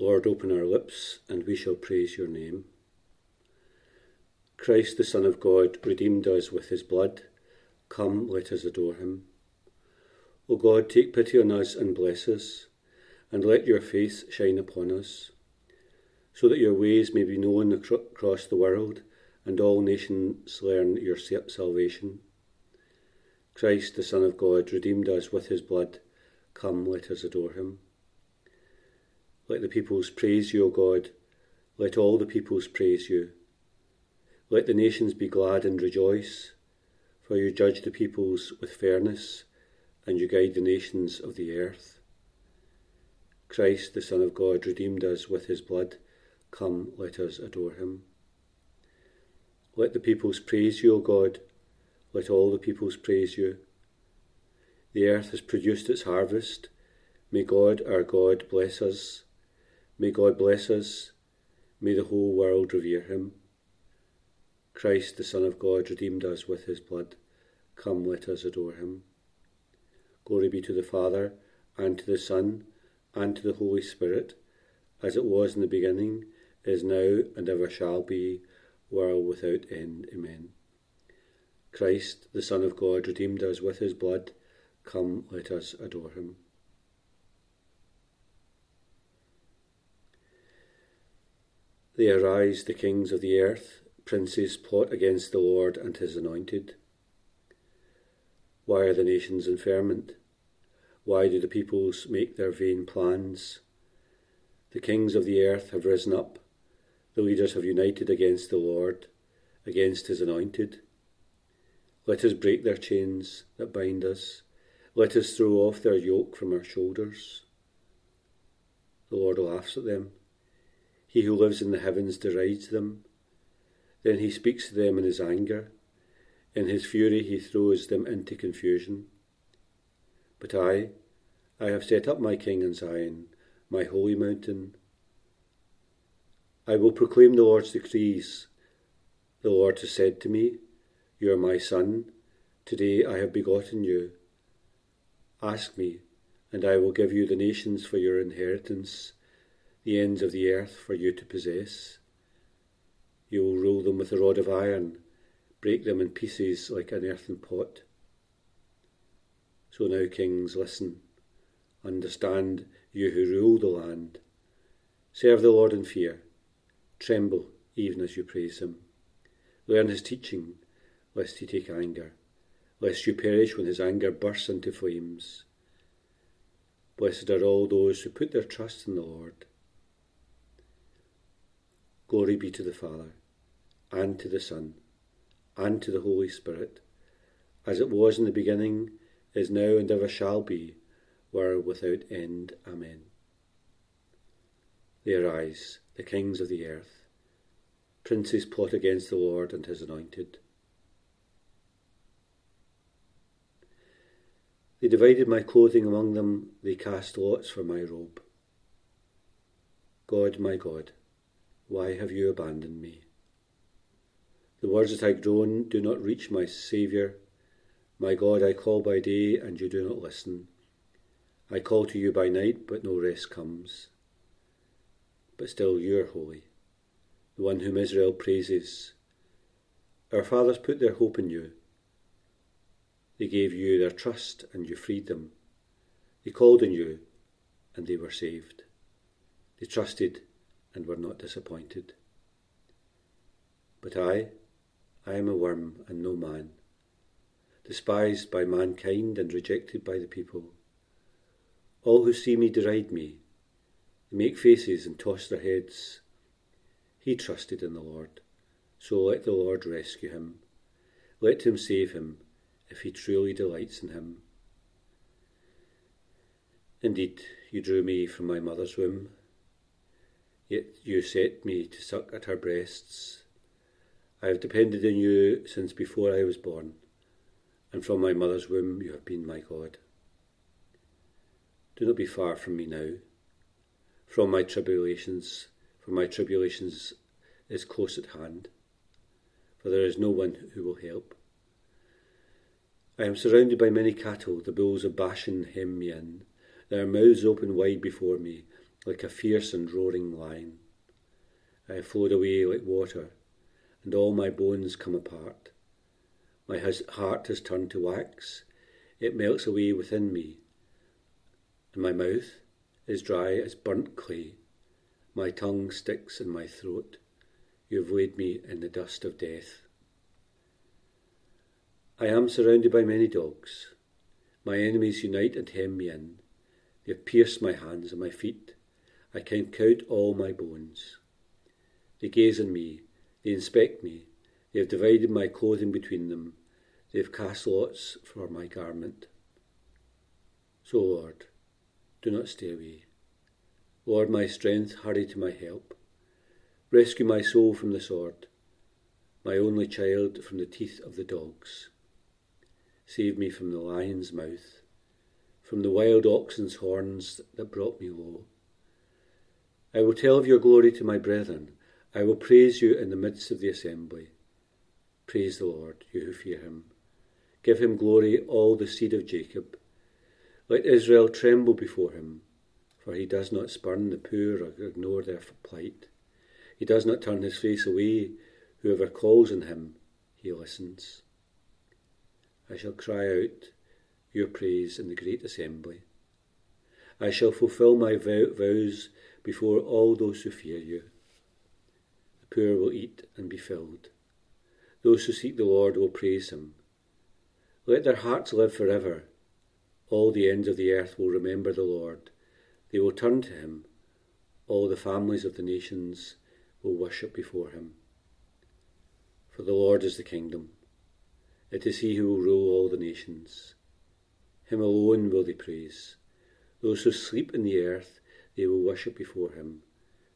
Lord, open our lips, and we shall praise your name. Christ, the Son of God, redeemed us with his blood. Come, let us adore him. O God, take pity on us and bless us, and let your face shine upon us, so that your ways may be known across the world, and all nations learn your salvation. Christ, the Son of God, redeemed us with his blood. Come, let us adore him. Let the peoples praise you, O God. Let all the peoples praise you. Let the nations be glad and rejoice, for you judge the peoples with fairness, and you guide the nations of the earth. Christ, the Son of God, redeemed us with his blood. Come, let us adore him. Let the peoples praise you, O God. Let all the peoples praise you. The earth has produced its harvest. May God, our God, bless us. May God bless us. May the whole world revere him. Christ, the Son of God, redeemed us with his blood. Come, let us adore him. Glory be to the Father, and to the Son, and to the Holy Spirit, as it was in the beginning, is now, and ever shall be, world without end. Amen. Christ, the Son of God, redeemed us with his blood. Come, let us adore him. They arise, the kings of the earth, princes plot against the Lord and his anointed. Why are the nations in ferment? Why do the peoples make their vain plans? The kings of the earth have risen up, the leaders have united against the Lord, against his anointed. Let us break their chains that bind us, let us throw off their yoke from our shoulders. The Lord laughs at them he who lives in the heavens derides them. Then he speaks to them in his anger. In his fury he throws them into confusion. But I, I have set up my king in Zion, my holy mountain. I will proclaim the Lord's decrees. The Lord has said to me, You are my son. Today I have begotten you. Ask me, and I will give you the nations for your inheritance the ends of the earth for you to possess. You will rule them with a rod of iron, break them in pieces like an earthen pot. So now, kings, listen. Understand, you who rule the land. Serve the Lord in fear. Tremble even as you praise him. Learn his teaching, lest he take anger, lest you perish when his anger bursts into flames. Blessed are all those who put their trust in the Lord. Glory be to the Father, and to the Son, and to the Holy Spirit, as it was in the beginning, is now, and ever shall be, world without end. Amen. They arise, the kings of the earth. Princes plot against the Lord and his anointed. They divided my clothing among them, they cast lots for my robe. God, my God, why have you abandoned me? The words that I groan do not reach my Saviour. My God, I call by day, and you do not listen. I call to you by night, but no rest comes. But still you are holy, the one whom Israel praises. Our fathers put their hope in you. They gave you their trust, and you freed them. They called on you, and they were saved. They trusted, and were not disappointed. But I, I am a worm and no man, despised by mankind and rejected by the people. All who see me deride me, they make faces and toss their heads. He trusted in the Lord, so let the Lord rescue him. Let him save him, if he truly delights in him. Indeed, you drew me from my mother's womb. Yet you set me to suck at her breasts. I have depended on you since before I was born, and from my mother's womb you have been my God. Do not be far from me now. From my tribulations, for my tribulations is close at hand, for there is no one who will help. I am surrounded by many cattle, the bulls of Bashan hem me in. Their mouths open wide before me, like a fierce and roaring lion. I have flowed away like water, and all my bones come apart. My heart has turned to wax, it melts away within me, and my mouth is dry as burnt clay. My tongue sticks in my throat. You have laid me in the dust of death. I am surrounded by many dogs. My enemies unite and hem me in. They have pierced my hands and my feet. I can count all my bones. They gaze on me, they inspect me, they have divided my clothing between them, they have cast lots for my garment. So, Lord, do not stay away. Lord, my strength, hurry to my help. Rescue my soul from the sword, my only child from the teeth of the dogs. Save me from the lion's mouth, from the wild oxen's horns that brought me low. I will tell of your glory to my brethren. I will praise you in the midst of the assembly. Praise the Lord, you who fear him. Give him glory, all the seed of Jacob. Let Israel tremble before him, for he does not spurn the poor or ignore their plight. He does not turn his face away. Whoever calls on him, he listens. I shall cry out your praise in the great assembly. I shall fulfill my vows before all those who fear you. The poor will eat and be filled. Those who seek the Lord will praise him. Let their hearts live forever. All the ends of the earth will remember the Lord. They will turn to him. All the families of the nations will worship before him. For the Lord is the kingdom. It is he who will rule all the nations. Him alone will they praise. Those who sleep in the earth they will worship before him,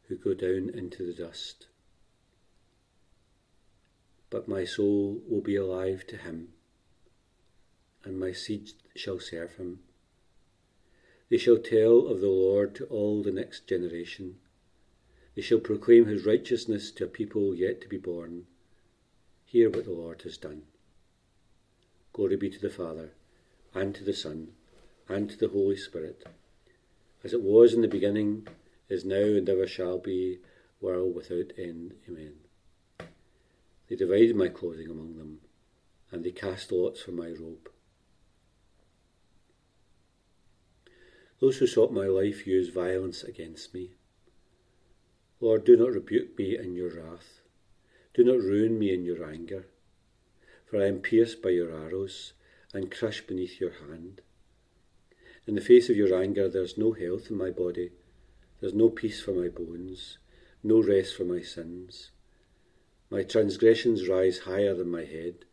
who go down into the dust. But my soul will be alive to him, and my seed shall serve him. They shall tell of the Lord to all the next generation. They shall proclaim his righteousness to a people yet to be born. Hear what the Lord has done. Glory be to the Father, and to the Son, and to the Holy Spirit as it was in the beginning, is now, and ever shall be, world without end. Amen. They divided my clothing among them, and they cast lots for my robe. Those who sought my life used violence against me. Lord, do not rebuke me in your wrath. Do not ruin me in your anger. For I am pierced by your arrows and crushed beneath your hand. In the face of your anger, there's no health in my body, there's no peace for my bones, no rest for my sins. My transgressions rise higher than my head,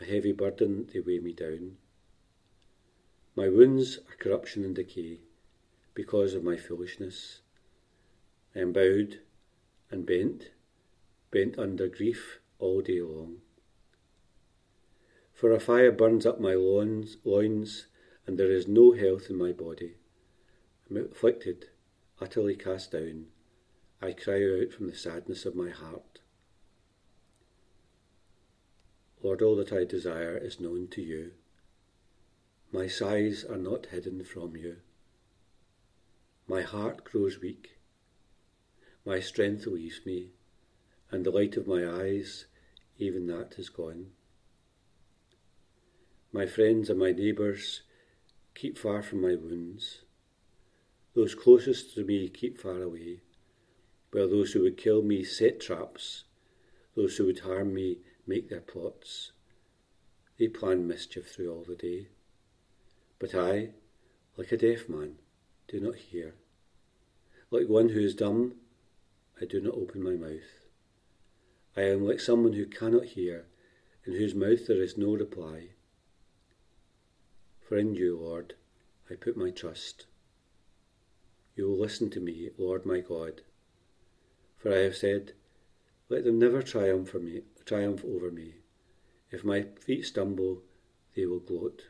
a heavy burden they weigh me down. My wounds are corruption and decay because of my foolishness. I am bowed and bent, bent under grief all day long. For a fire burns up my loins, loins and there is no health in my body. I'm afflicted, utterly cast down. I cry out from the sadness of my heart. Lord, all that I desire is known to you. My sighs are not hidden from you. My heart grows weak. My strength leaves me, and the light of my eyes, even that is gone. My friends and my neighbours keep far from my wounds. Those closest to me keep far away, while those who would kill me set traps, those who would harm me make their plots. They plan mischief through all the day. But I, like a deaf man, do not hear. Like one who is dumb, I do not open my mouth. I am like someone who cannot hear, in whose mouth there is no reply. For in you, Lord, I put my trust. You will listen to me, Lord my God. For I have said, Let them never triumph, me, triumph over me. If my feet stumble, they will gloat.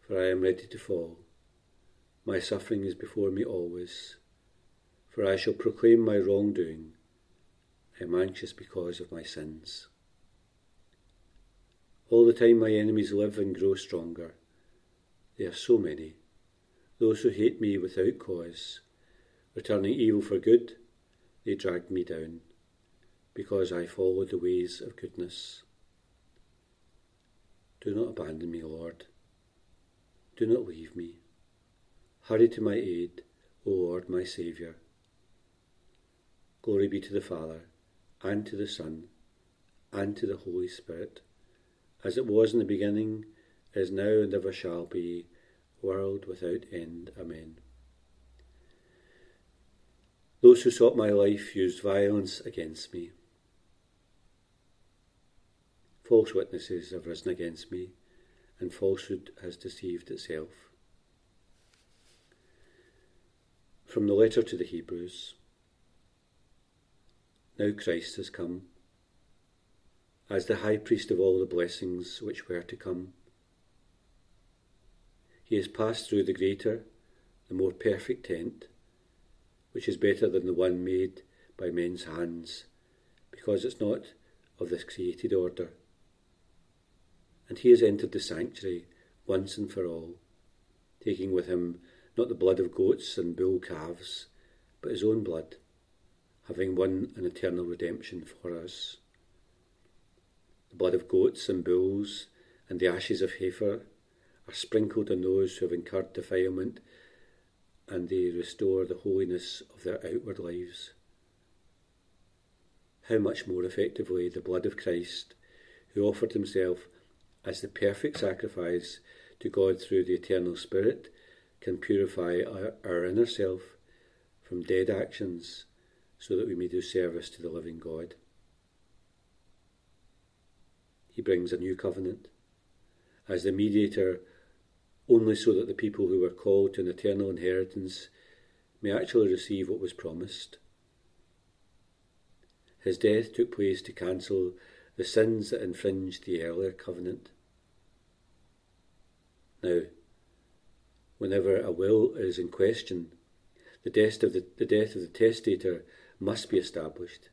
For I am ready to fall. My suffering is before me always. For I shall proclaim my wrongdoing. I am anxious because of my sins. All the time my enemies live and grow stronger. They are so many, those who hate me without cause, Returning evil for good, they dragged me down, because I followed the ways of goodness. Do not abandon me, Lord. Do not leave me. Hurry to my aid, O Lord, my Saviour. Glory be to the Father, and to the Son, and to the Holy Spirit, as it was in the beginning, is now, and ever shall be, world without end. Amen. Those who sought my life used violence against me. False witnesses have risen against me, and falsehood has deceived itself. From the letter to the Hebrews Now Christ has come, as the high priest of all the blessings which were to come. He has passed through the greater, the more perfect tent, which is better than the one made by men's hands, because it's not of this created order and he has entered the sanctuary once and for all, taking with him not the blood of goats and bull calves, but his own blood, having won an eternal redemption for us. The blood of goats and bulls and the ashes of heifer are sprinkled on those who have incurred defilement, and they restore the holiness of their outward lives. How much more effectively the blood of Christ, who offered himself as the perfect sacrifice to God through the eternal Spirit, can purify our, our inner self from dead actions so that we may do service to the living God. He brings a new covenant as the mediator only so that the people who were called to an eternal inheritance may actually receive what was promised. His death took place to cancel the sins that infringed the earlier covenant. Now, whenever a will is in question, the death of the, the death of the testator must be established.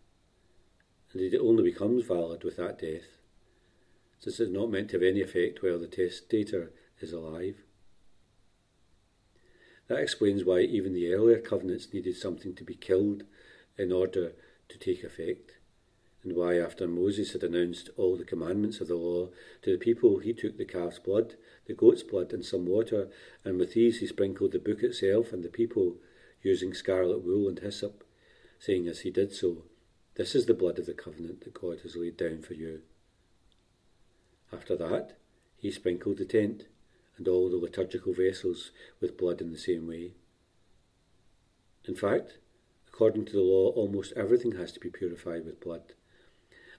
Indeed, it only becomes valid with that death, since it is not meant to have any effect while the testator is alive. That explains why even the earlier covenants needed something to be killed in order to take effect and why, after Moses had announced all the commandments of the law to the people, he took the calf's blood, the goat's blood, and some water, and with these he sprinkled the book itself and the people, using scarlet wool and hyssop, saying as he did so, This is the blood of the covenant that God has laid down for you. After that, he sprinkled the tent and all the liturgical vessels with blood in the same way. In fact, according to the law, almost everything has to be purified with blood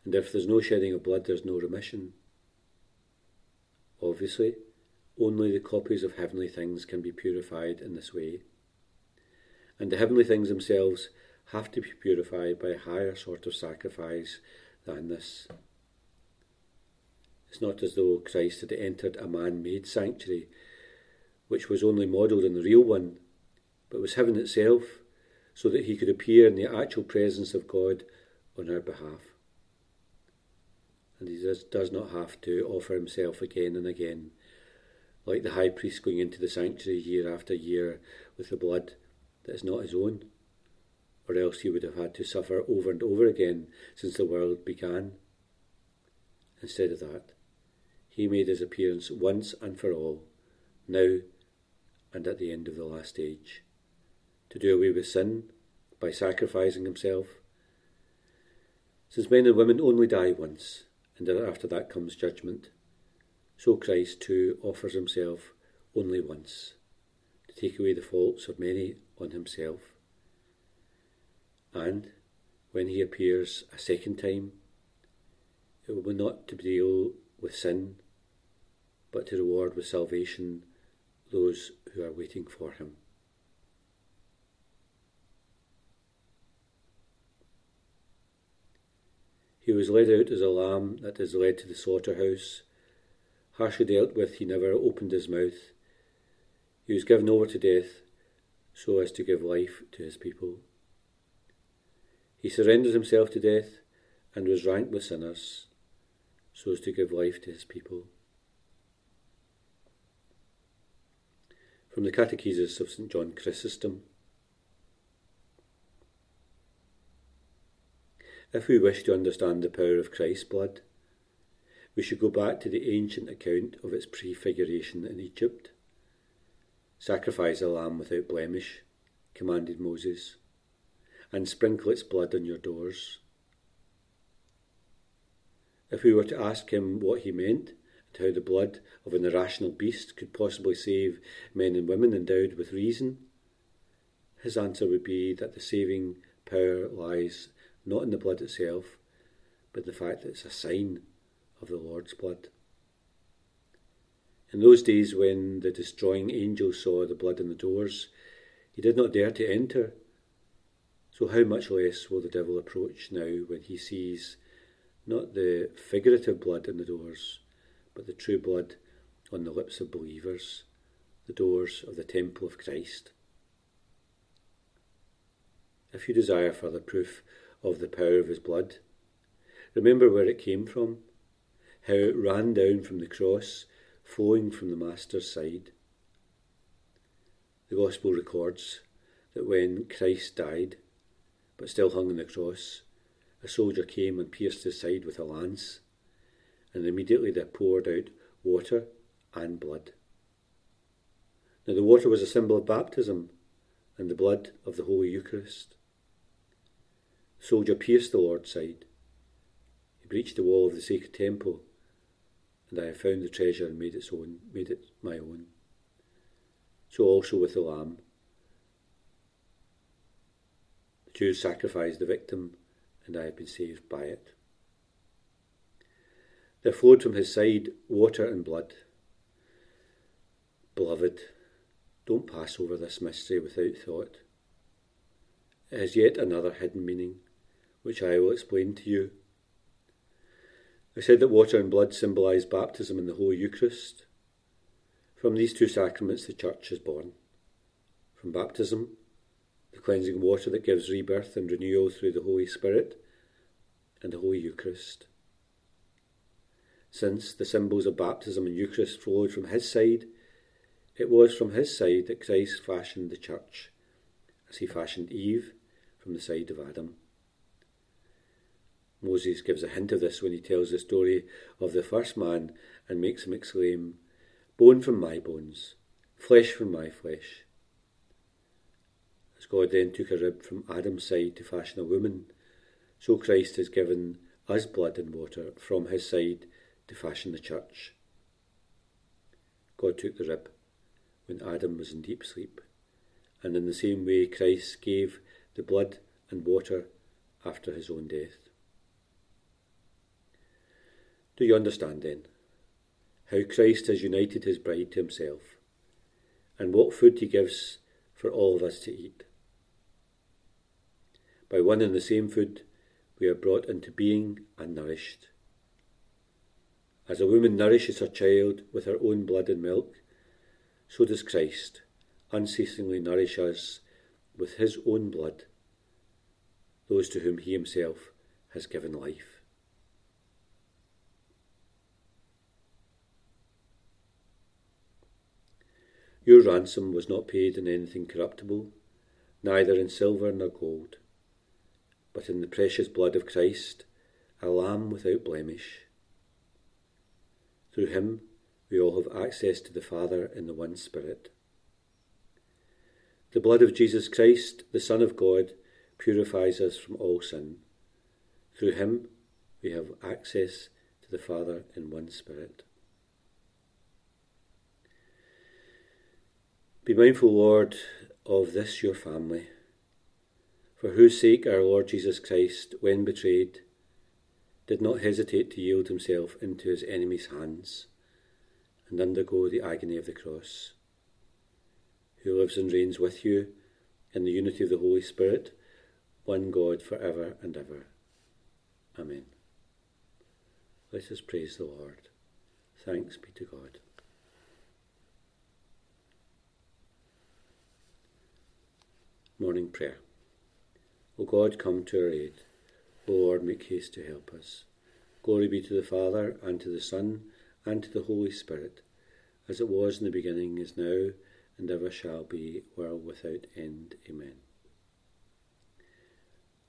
and if there's no shedding of blood, there's no remission. Obviously, only the copies of heavenly things can be purified in this way. And the heavenly things themselves have to be purified by a higher sort of sacrifice than this. It's not as though Christ had entered a man made sanctuary, which was only modelled on the real one, but was heaven itself, so that he could appear in the actual presence of God on our behalf and he does, does not have to offer himself again and again, like the high priest going into the sanctuary year after year with the blood that is not his own, or else he would have had to suffer over and over again since the world began. Instead of that, he made his appearance once and for all, now and at the end of the last age, to do away with sin by sacrificing himself. Since men and women only die once, and after that comes judgment. So Christ too offers himself only once to take away the faults of many on himself. And when he appears a second time, it will be not to deal with sin, but to reward with salvation those who are waiting for him. He was led out as a lamb that is led to the slaughterhouse. Harshly dealt with, he never opened his mouth. He was given over to death so as to give life to his people. He surrendered himself to death and was ranked with sinners so as to give life to his people. from the Catechesis of St. John Chrysostom. If we wish to understand the power of Christ's blood, we should go back to the ancient account of its prefiguration in Egypt. Sacrifice a lamb without blemish, commanded Moses, and sprinkle its blood on your doors. If we were to ask him what he meant, how the blood of an irrational beast could possibly save men and women endowed with reason, his answer would be that the saving power lies not in the blood itself, but the fact that it's a sign of the Lord's blood. In those days when the destroying angel saw the blood in the doors, he did not dare to enter. So, how much less will the devil approach now when he sees not the figurative blood in the doors, but the true blood on the lips of believers, the doors of the temple of Christ? If you desire further proof of the power of his blood, remember where it came from, how it ran down from the cross, flowing from the Master's side. The Gospel records that when Christ died, but still hung on the cross, a soldier came and pierced his side with a lance, and immediately there poured out water and blood. Now, the water was a symbol of baptism, and the blood of the Holy Eucharist. The soldier pierced the Lord's side. He breached the wall of the sacred temple, and I have found the treasure and made its own, made it my own. So also with the lamb. The Jews sacrificed the victim, and I have been saved by it. There flowed from his side water and blood. Beloved, don't pass over this mystery without thought. It has yet another hidden meaning, which I will explain to you. I said that water and blood symbolise baptism in the Holy Eucharist. From these two sacraments, the Church is born. From baptism, the cleansing water that gives rebirth and renewal through the Holy Spirit, and the Holy Eucharist. Since the symbols of baptism and Eucharist flowed from his side, it was from his side that Christ fashioned the Church, as he fashioned Eve from the side of Adam. Moses gives a hint of this when he tells the story of the first man and makes him exclaim, Bone from my bones, flesh from my flesh. As God then took a rib from Adam's side to fashion a woman, so Christ has given us blood and water from his side to fashion the church. God took the rib when Adam was in deep sleep, and in the same way Christ gave the blood and water after his own death. Do you understand then how Christ has united his bride to himself and what food he gives for all of us to eat? By one and the same food, we are brought into being and nourished. As a woman nourishes her child with her own blood and milk, so does Christ unceasingly nourish us with his own blood, those to whom he himself has given life. Your ransom was not paid in anything corruptible, neither in silver nor gold, but in the precious blood of Christ, a lamb without blemish. Through him we all have access to the Father in the one Spirit. The blood of Jesus Christ, the Son of God, purifies us from all sin. Through him we have access to the Father in one Spirit. Be mindful, Lord, of this your family, for whose sake our Lord Jesus Christ, when betrayed, did not hesitate to yield himself into his enemy's hands and undergo the agony of the cross, who lives and reigns with you in the unity of the Holy Spirit, one God for ever and ever. Amen. Let us praise the Lord. Thanks be to God. Morning Prayer. O God, come to our aid. O Lord, make haste to help us. Glory be to the Father, and to the Son, and to the Holy Spirit, as it was in the beginning, is now, and ever shall be, world without end. Amen.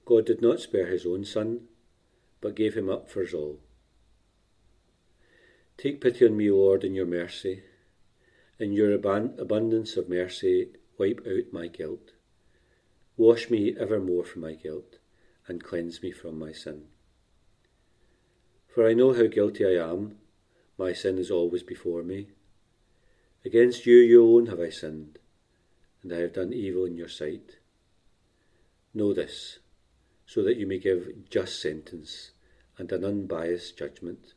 God did not spare his own Son, but gave him up for us all. Take pity on me, Lord, in your mercy. In your abundance of mercy, wipe out my guilt. Wash me evermore from my guilt, and cleanse me from my sin. For I know how guilty I am, my sin is always before me. Against you, you alone, have I sinned, and I have done evil in your sight. Know this, so that you may give just sentence and an unbiased judgment.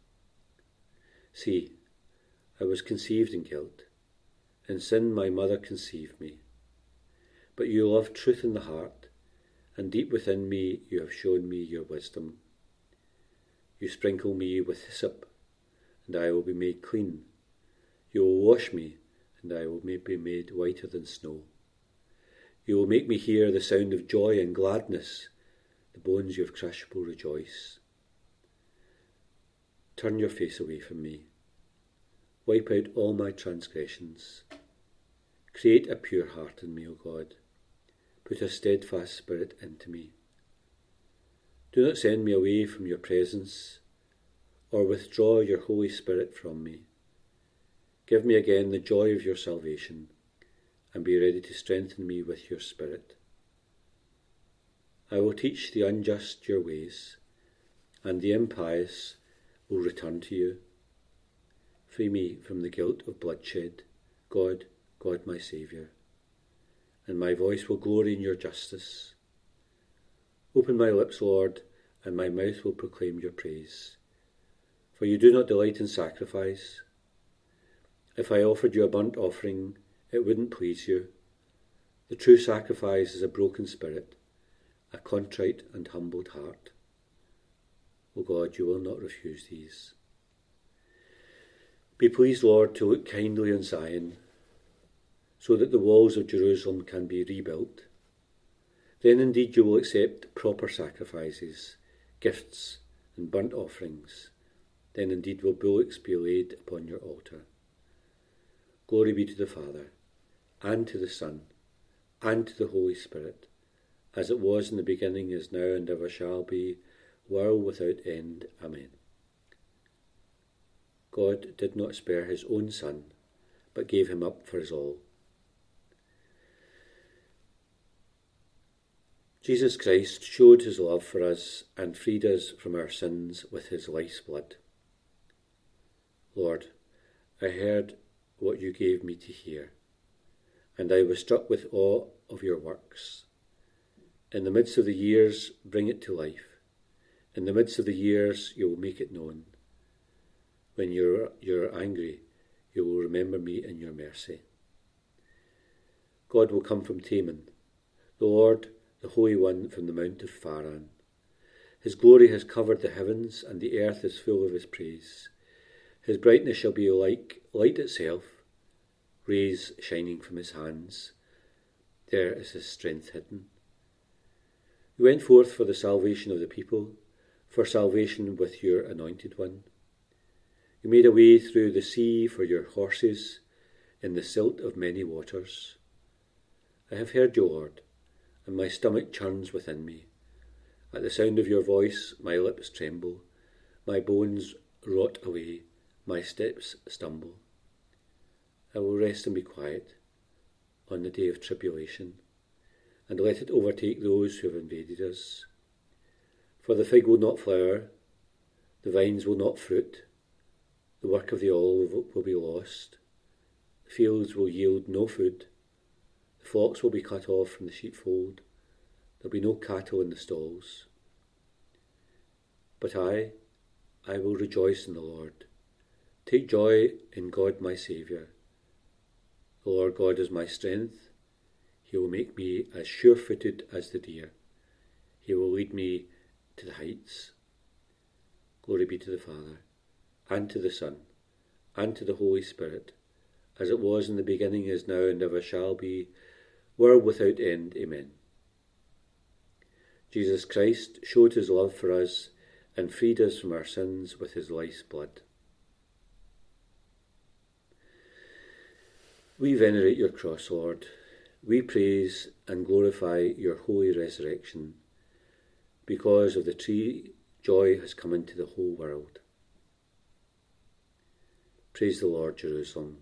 See, I was conceived in guilt. In sin my mother conceived me. But you love truth in the heart, and deep within me you have shown me your wisdom. You sprinkle me with hyssop, and I will be made clean. You will wash me, and I will be made whiter than snow. You will make me hear the sound of joy and gladness. The bones you have crushed will rejoice. Turn your face away from me. Wipe out all my transgressions. Create a pure heart in me, O God. Put a steadfast spirit into me. Do not send me away from your presence, or withdraw your Holy Spirit from me. Give me again the joy of your salvation, and be ready to strengthen me with your Spirit. I will teach the unjust your ways, and the impious will return to you. Free me from the guilt of bloodshed, God, God my Saviour, and my voice will glory in your justice. Open my lips, Lord, and my mouth will proclaim your praise. For you do not delight in sacrifice. If I offered you a burnt offering, it wouldn't please you. The true sacrifice is a broken spirit, a contrite and humbled heart. O God, you will not refuse these. Be pleased, Lord, to look kindly on Zion, so that the walls of Jerusalem can be rebuilt. Then indeed you will accept proper sacrifices, gifts, and burnt offerings. Then indeed will bullocks be laid upon your altar. Glory be to the Father, and to the Son, and to the Holy Spirit, as it was in the beginning, is now, and ever shall be world without end. Amen. God did not spare his own Son, but gave him up for us all. Jesus Christ showed his love for us and freed us from our sins with his life's blood. Lord, I heard what you gave me to hear, and I was struck with awe of your works. In the midst of the years, bring it to life in the midst of the years, you will make it known. When you're, you're angry, you will remember me in your mercy. God will come from Teman, the Lord, the Holy One, from the Mount of Paran. His glory has covered the heavens, and the earth is full of his praise. His brightness shall be like light itself, rays shining from his hands. There is his strength hidden. He went forth for the salvation of the people for salvation with your anointed one. You made a way through the sea for your horses in the silt of many waters. I have heard you, Lord, and my stomach churns within me. At the sound of your voice, my lips tremble, my bones rot away, my steps stumble. I will rest and be quiet on the day of tribulation, and let it overtake those who have invaded us. For the fig will not flower, the vines will not fruit, the work of the olive will be lost, the fields will yield no food, the flocks will be cut off from the sheepfold, there will be no cattle in the stalls. But I, I will rejoice in the Lord. Take joy in God my Saviour. The Lord God is my strength. He will make me as sure footed as the deer. He will lead me to the heights. Glory be to the Father, and to the Son, and to the Holy Spirit, as it was in the beginning, is now, and ever shall be, world without end. Amen. Jesus Christ showed his love for us and freed us from our sins with his life's blood. We venerate your cross, Lord. We praise and glorify your holy resurrection because of the tree joy has come into the whole world. Praise the Lord, Jerusalem.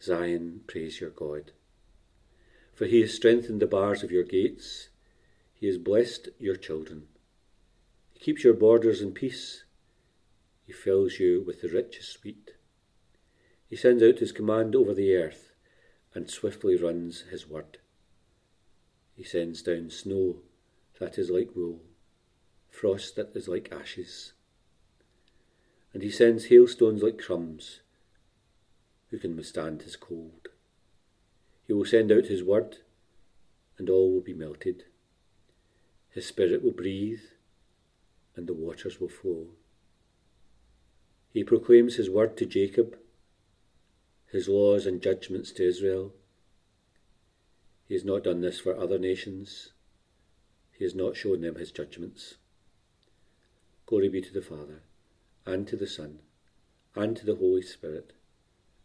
Zion, praise your God. For he has strengthened the bars of your gates, he has blessed your children. He keeps your borders in peace, he fills you with the richest wheat. He sends out his command over the earth and swiftly runs his word. He sends down snow that is like wool, frost that is like ashes. And he sends hailstones like crumbs. Who can withstand his cold? He will send out his word, and all will be melted. His spirit will breathe, and the waters will flow. He proclaims his word to Jacob, his laws and judgments to Israel. He has not done this for other nations. He has not shown them his judgments. Glory be to the Father, and to the Son, and to the Holy Spirit,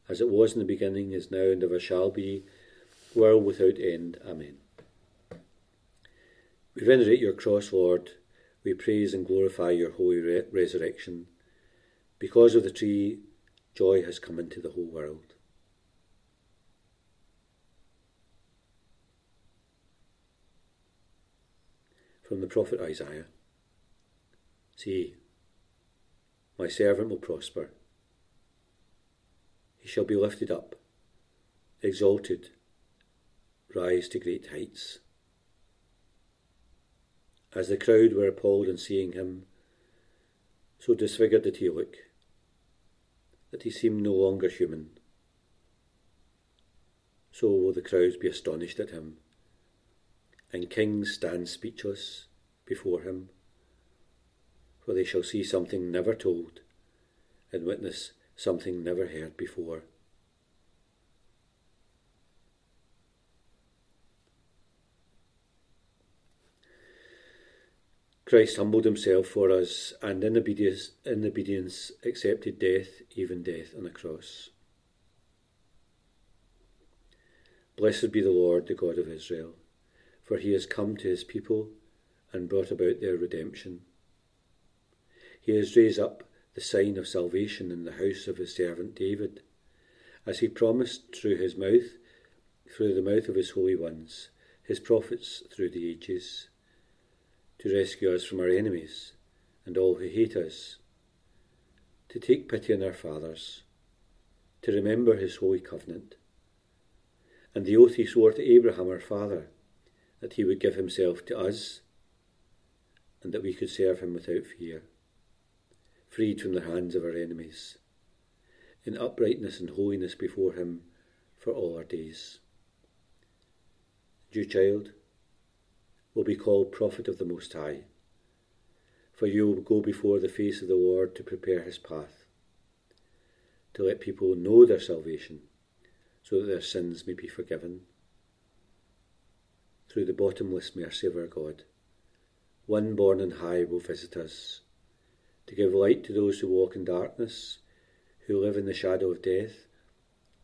as it was in the beginning, is now, and ever shall be, world without end. Amen. We venerate your cross, Lord. We praise and glorify your holy re- resurrection. Because of the tree, joy has come into the whole world. From the prophet Isaiah See, my servant will prosper. He shall be lifted up, exalted, rise to great heights. As the crowd were appalled on seeing him, so disfigured did he look, that he seemed no longer human. So will the crowds be astonished at him, and kings stand speechless before him, for they shall see something never told, and witness something never heard before. Christ humbled himself for us and in obedience, in obedience accepted death, even death on a cross. Blessed be the Lord, the God of Israel, for he has come to his people and brought about their redemption. He has raised up the sign of salvation in the house of his servant David, as he promised through his mouth, through the mouth of his holy ones, his prophets through the ages to rescue us from our enemies and all who hate us, to take pity on our fathers, to remember his holy covenant, and the oath he swore to Abraham our father, that he would give himself to us, and that we could serve him without fear, freed from the hands of our enemies, in uprightness and holiness before him for all our days. Dear child, will be called prophet of the Most High. For you will go before the face of the Lord to prepare his path, to let people know their salvation, so that their sins may be forgiven. Through the bottomless mercy of our God, one born on high will visit us, to give light to those who walk in darkness, who live in the shadow of death,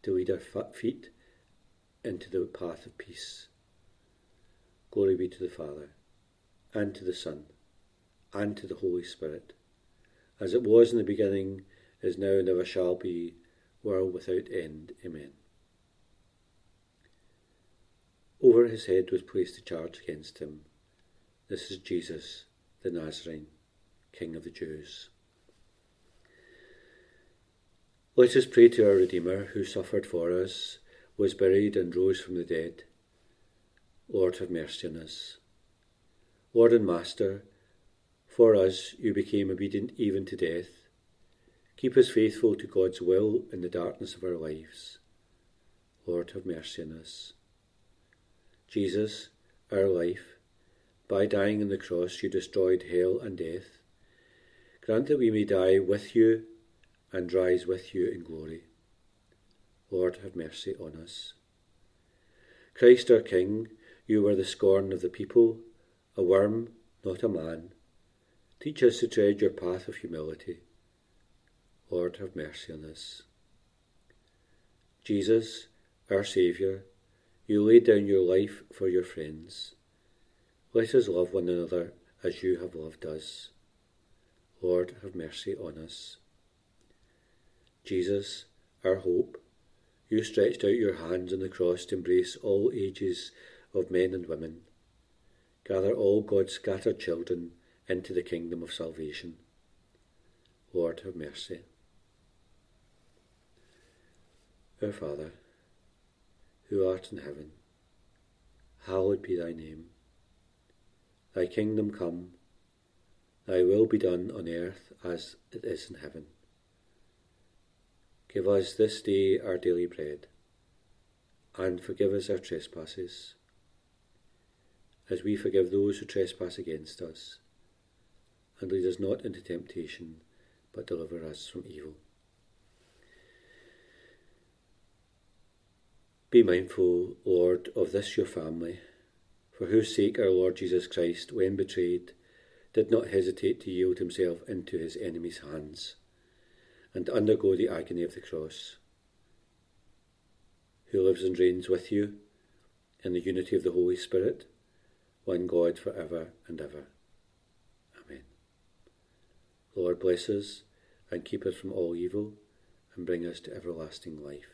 to lead our feet into the path of peace. Glory be to the Father, and to the Son, and to the Holy Spirit, as it was in the beginning, is now, and ever shall be, world without end. Amen. Over his head was placed a charge against him. This is Jesus, the Nazarene, King of the Jews. Let us pray to our Redeemer, who suffered for us, was buried, and rose from the dead Lord, have mercy on us. Lord and Master, for us you became obedient even to death. Keep us faithful to God's will in the darkness of our lives. Lord, have mercy on us. Jesus, our life, by dying on the cross you destroyed hell and death. Grant that we may die with you and rise with you in glory. Lord, have mercy on us. Christ our King, you were the scorn of the people, a worm, not a man. Teach us to tread your path of humility. Lord, have mercy on us. Jesus, our Saviour, you laid down your life for your friends. Let us love one another as you have loved us. Lord, have mercy on us. Jesus, our hope, you stretched out your hands on the cross to embrace all ages of men and women. Gather all God's scattered children into the kingdom of salvation. Lord, have mercy. Our Father, who art in heaven, hallowed be thy name. Thy kingdom come, thy will be done on earth as it is in heaven. Give us this day our daily bread, and forgive us our trespasses, as we forgive those who trespass against us. And lead us not into temptation, but deliver us from evil. Be mindful, Lord, of this your family, for whose sake our Lord Jesus Christ, when betrayed, did not hesitate to yield himself into his enemies' hands and undergo the agony of the cross, who lives and reigns with you in the unity of the Holy Spirit, one God for ever and ever. Amen. Lord bless us and keep us from all evil and bring us to everlasting life.